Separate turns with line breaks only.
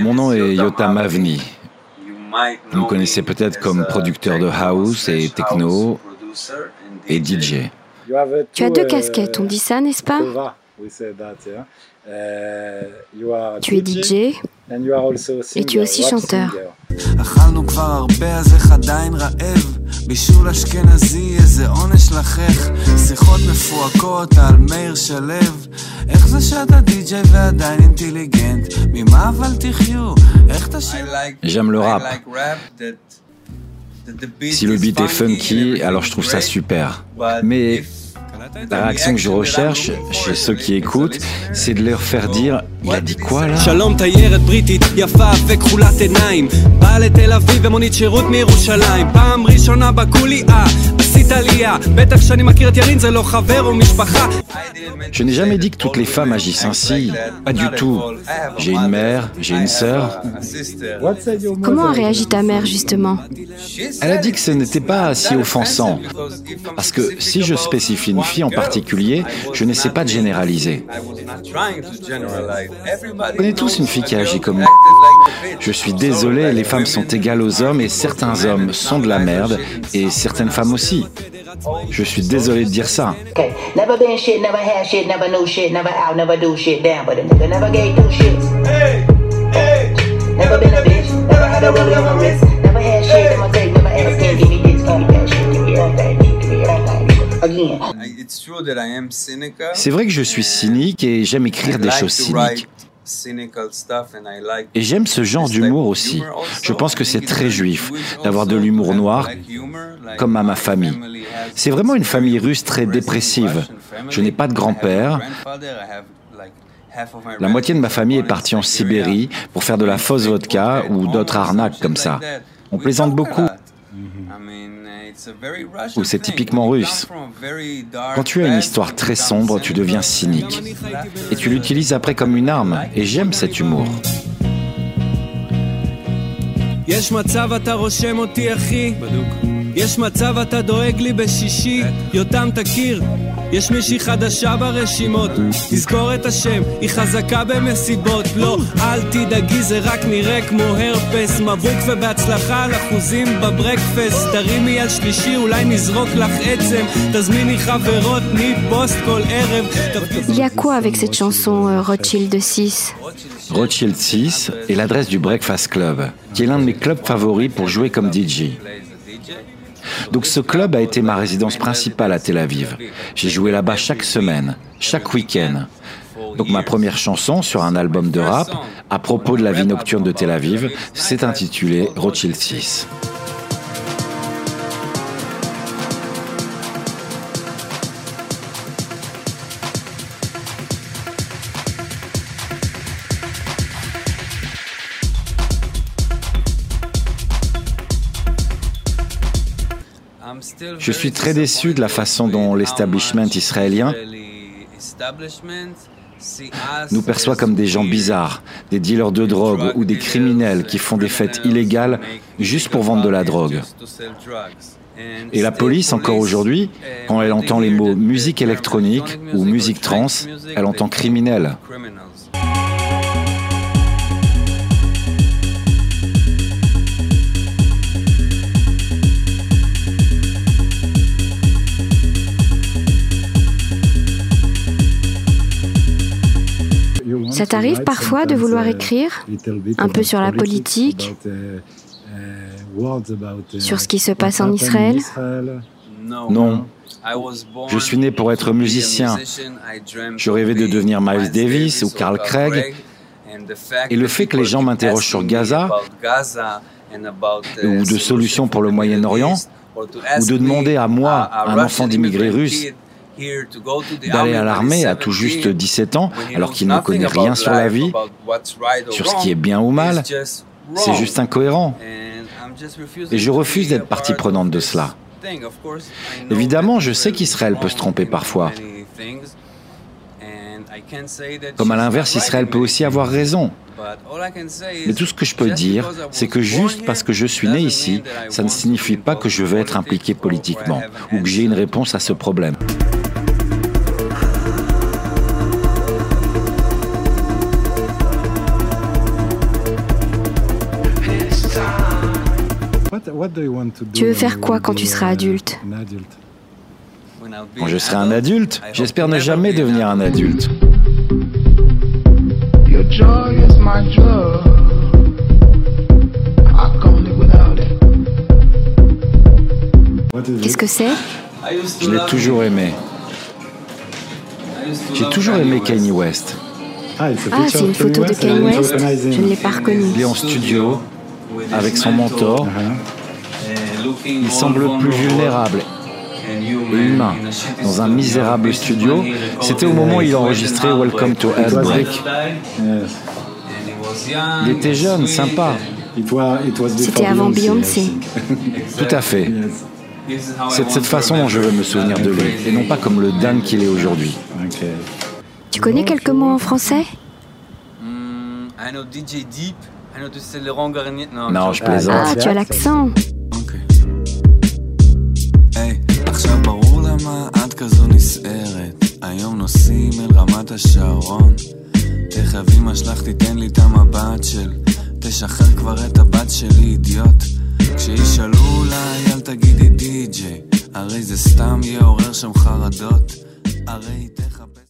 Mon nom est Yotam Avni. Vous me connaissez peut-être comme producteur de house et techno et DJ.
Tu as deux casquettes, on dit ça, n'est-ce pas? Tu es DJ et tu es aussi chanteur.
J'aime le rap. Si le beat est funky, alors je trouve ça super. Mais la réaction que je recherche chez ceux qui écoutent, c'est de leur faire dire Il a dit quoi là Je n'ai jamais dit que toutes les femmes agissent ainsi. Pas du tout. J'ai une mère, j'ai une sœur.
Comment a réagi ta mère justement?
Elle a dit que ce n'était pas si offensant. Parce que si je spécifie une en particulier, je n'essaie pas de généraliser. On connaît tous une fille qui agit comme. Je suis désolé, les femmes sont égales aux hommes et certains hommes sont de la merde et certaines femmes aussi. Je suis désolé de dire ça. C'est vrai que je suis cynique et j'aime écrire des choses cyniques. Et j'aime ce genre d'humour aussi. Je pense que c'est très juif d'avoir de l'humour noir, comme à ma famille. C'est vraiment une famille russe très dépressive. Je n'ai pas de grand-père. La moitié de ma famille est partie en Sibérie pour faire de la fausse vodka ou d'autres arnaques comme ça. On plaisante beaucoup Ou c'est typiquement russe. Quand tu as une histoire très sombre, tu deviens cynique. Et tu l'utilises après comme une arme. Et j'aime cet humour.
יש מצב אתה דואג לי בשישי, יותם תכיר, יש מישהי חדשה ברשימות, תזכור את השם, היא חזקה במסיבות, לא, אל תדאגי זה רק נראה כמו הרפס, מבוק ובהצלחה על אחוזים בברקפסט, תרימי על שלישי, אולי נזרוק לך עצם, תזמיני חברות, תני פוסט כל ערב.
Il y a quoi avec cette chanson euh, Rothschild 6
Rothschild 6 est l'adresse du Breakfast Club, qui est l'un de mes clubs favoris pour jouer comme DJ. Donc ce club a été ma résidence principale à Tel Aviv. J'ai joué là-bas chaque semaine, chaque week-end. Donc ma première chanson sur un album de rap à propos de la vie nocturne de Tel Aviv s'est intitulée Rothschild 6. Je suis très déçu de la façon dont l'establishment israélien nous perçoit comme des gens bizarres, des dealers de drogue ou des criminels qui font des fêtes illégales juste pour vendre de la drogue. Et la police, encore aujourd'hui, quand elle entend les mots musique électronique ou musique trans, elle entend criminel.
Ça t'arrive parfois de vouloir écrire un peu sur la politique, sur ce qui se passe en Israël?
Non. Je suis né pour être musicien. Je rêvais de devenir Miles Davis ou Carl Craig. Et le fait que les gens m'interrogent sur Gaza ou de solutions pour le Moyen-Orient, ou de demander à moi, un enfant d'immigrés russes, d'aller à l'armée à tout juste 17 ans, alors qu'il ne connaît rien sur la vie, sur ce qui est bien ou mal, c'est juste incohérent. Et je refuse d'être partie prenante de cela. Évidemment, je sais qu'Israël peut se tromper parfois. Comme à l'inverse, Israël peut aussi avoir raison. Mais tout ce que je peux dire, c'est que juste parce que je suis né ici, ça ne signifie pas que je veux être impliqué politiquement ou que j'ai une réponse à ce problème.
Tu veux faire quoi quand tu seras adulte
Quand je serai un adulte, j'espère ne jamais devenir un adulte.
Qu'est-ce que c'est
Je l'ai toujours aimé. J'ai toujours aimé Kanye West.
Ah, c'est une photo de Kanye West. Je ne l'ai pas reconnu.
Il est en studio avec son mentor. Il semble plus vulnérable et humain dans un misérable studio. C'était au moment où il enregistrait Welcome to Heartbreak. Il était jeune, sympa.
C'était avant Beyoncé.
Tout à fait. C'est de cette façon dont je veux me souvenir de lui, et non pas comme le Dan qu'il est aujourd'hui.
Tu connais quelques mots en français?
Non, je plaisante.
Ah, tu as l'accent. תכף אמא שלך תיתן לי את המבט של תשחרר כבר את הבת שלי אידיוט. כשישאלו אולי אל תגידי די-ג'יי. הרי זה סתם יעורר שם חרדות. הרי תכף